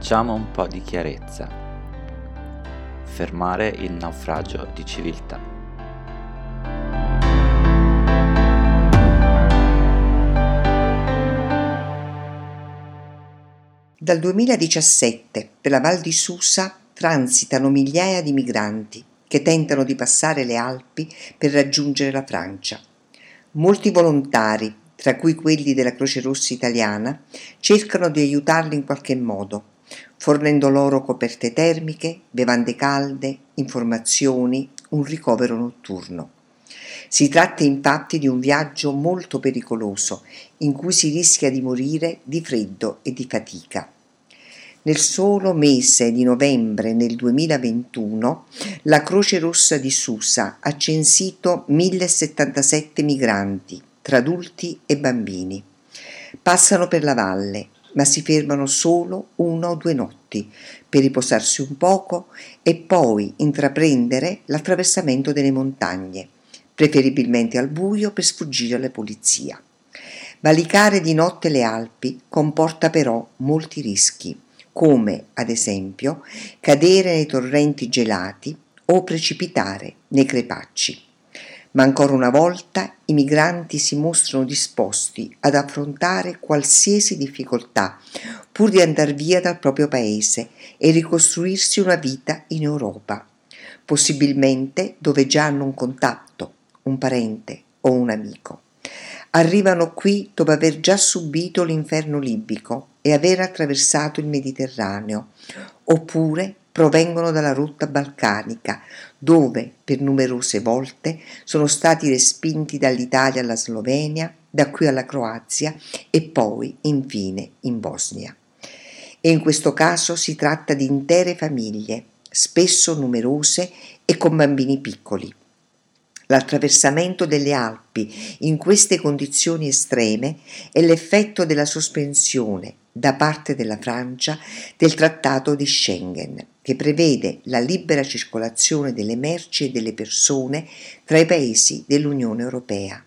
Facciamo un po' di chiarezza. Fermare il naufragio di civiltà. Dal 2017 per la Val di Susa transitano migliaia di migranti che tentano di passare le Alpi per raggiungere la Francia. Molti volontari, tra cui quelli della Croce Rossa italiana, cercano di aiutarli in qualche modo, fornendo loro coperte termiche, bevande calde, informazioni, un ricovero notturno. Si tratta infatti di un viaggio molto pericoloso, in cui si rischia di morire di freddo e di fatica. Nel solo mese di novembre nel 2021 la Croce Rossa di Susa ha censito 1077 migranti, tra adulti e bambini. Passano per la valle, ma si fermano solo una o due notti per riposarsi un poco e poi intraprendere l'attraversamento delle montagne, preferibilmente al buio per sfuggire alla polizia. Valicare di notte le Alpi comporta però molti rischi, come ad esempio cadere nei torrenti gelati o precipitare nei crepacci ma ancora una volta i migranti si mostrano disposti ad affrontare qualsiasi difficoltà pur di andare via dal proprio paese e ricostruirsi una vita in Europa, possibilmente dove già hanno un contatto, un parente o un amico. Arrivano qui dopo aver già subito l'inferno libico e aver attraversato il Mediterraneo, oppure provengono dalla rotta balcanica, dove per numerose volte sono stati respinti dall'Italia alla Slovenia, da qui alla Croazia e poi infine in Bosnia. E in questo caso si tratta di intere famiglie, spesso numerose e con bambini piccoli. L'attraversamento delle Alpi in queste condizioni estreme è l'effetto della sospensione da parte della Francia del Trattato di Schengen, che prevede la libera circolazione delle merci e delle persone tra i paesi dell'Unione Europea.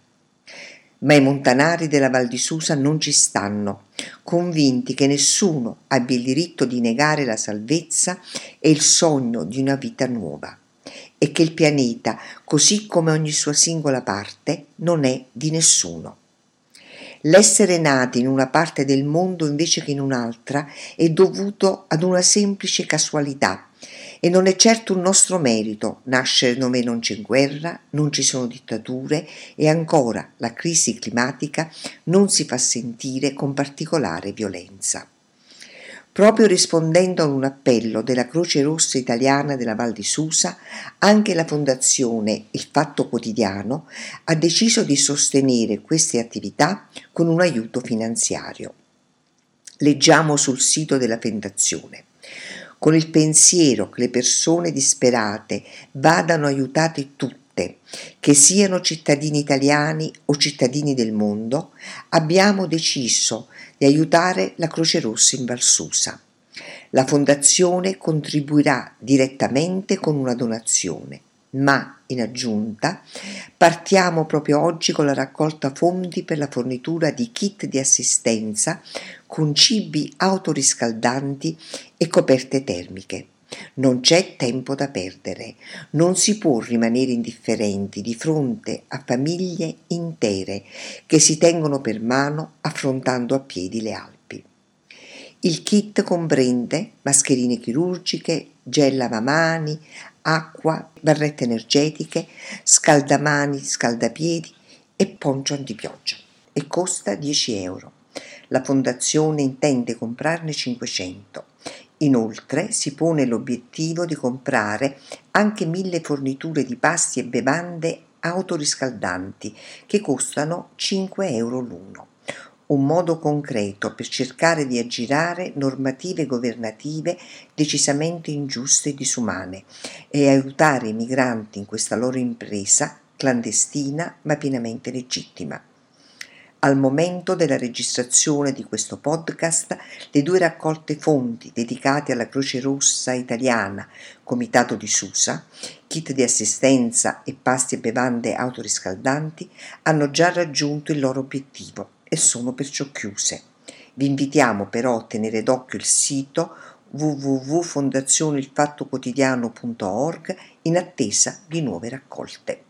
Ma i montanari della Val di Susa non ci stanno, convinti che nessuno abbia il diritto di negare la salvezza e il sogno di una vita nuova e che il pianeta, così come ogni sua singola parte, non è di nessuno. L'essere nati in una parte del mondo invece che in un'altra è dovuto ad una semplice casualità e non è certo un nostro merito nascere dove non c'è guerra, non ci sono dittature e ancora la crisi climatica non si fa sentire con particolare violenza. Proprio rispondendo a un appello della Croce Rossa Italiana della Val di Susa, anche la Fondazione Il Fatto Quotidiano ha deciso di sostenere queste attività con un aiuto finanziario. Leggiamo sul sito della Fondazione. Con il pensiero che le persone disperate vadano aiutate tutte che siano cittadini italiani o cittadini del mondo, abbiamo deciso di aiutare la Croce Rossa in Valsusa. La fondazione contribuirà direttamente con una donazione, ma in aggiunta partiamo proprio oggi con la raccolta fondi per la fornitura di kit di assistenza con cibi autoriscaldanti e coperte termiche. Non c'è tempo da perdere, non si può rimanere indifferenti di fronte a famiglie intere che si tengono per mano affrontando a piedi le Alpi. Il kit comprende mascherine chirurgiche, gel lavamani, acqua, barrette energetiche, scaldamani, scaldapiedi e poncio antipioggia e costa 10 euro. La fondazione intende comprarne 500 Inoltre si pone l'obiettivo di comprare anche mille forniture di pasti e bevande autoriscaldanti che costano 5 euro l'uno. Un modo concreto per cercare di aggirare normative governative decisamente ingiuste e disumane e aiutare i migranti in questa loro impresa clandestina ma pienamente legittima. Al momento della registrazione di questo podcast, le due raccolte fondi dedicate alla Croce Rossa italiana, Comitato di Susa, kit di assistenza e pasti e bevande autoriscaldanti, hanno già raggiunto il loro obiettivo e sono perciò chiuse. Vi invitiamo però a tenere d'occhio il sito www.fondazioneilfattoquotidiano.org in attesa di nuove raccolte.